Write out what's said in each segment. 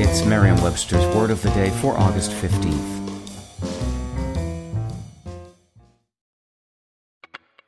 It's Merriam Webster's Word of the Day for August 15th.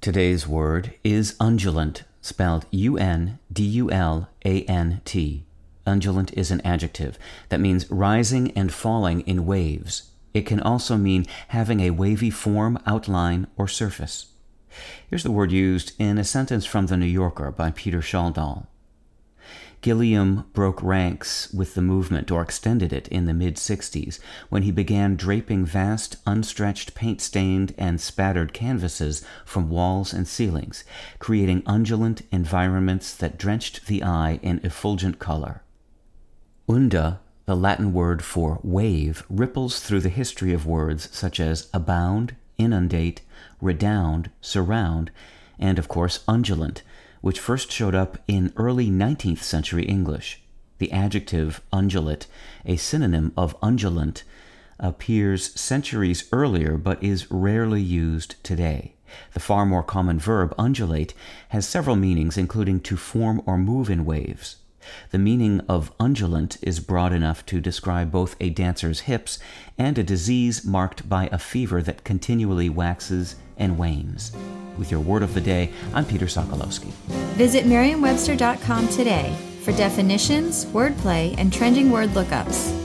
Today's word is undulant, spelled U N D U L A N T. Undulant is an adjective that means rising and falling in waves. It can also mean having a wavy form, outline, or surface. Here's the word used in a sentence from The New Yorker by Peter Schjeldahl. Gilliam broke ranks with the movement or extended it in the mid 60s when he began draping vast, unstretched, paint stained, and spattered canvases from walls and ceilings, creating undulant environments that drenched the eye in effulgent color. Unda, the Latin word for wave, ripples through the history of words such as abound, inundate, redound, surround, and of course undulant which first showed up in early 19th century English. The adjective undulate, a synonym of undulant, appears centuries earlier but is rarely used today. The far more common verb undulate has several meanings, including to form or move in waves. The meaning of undulant is broad enough to describe both a dancer's hips and a disease marked by a fever that continually waxes and wanes. With your word of the day, I'm Peter Sokolowski. Visit merriam-webster.com today for definitions, wordplay, and trending word lookups.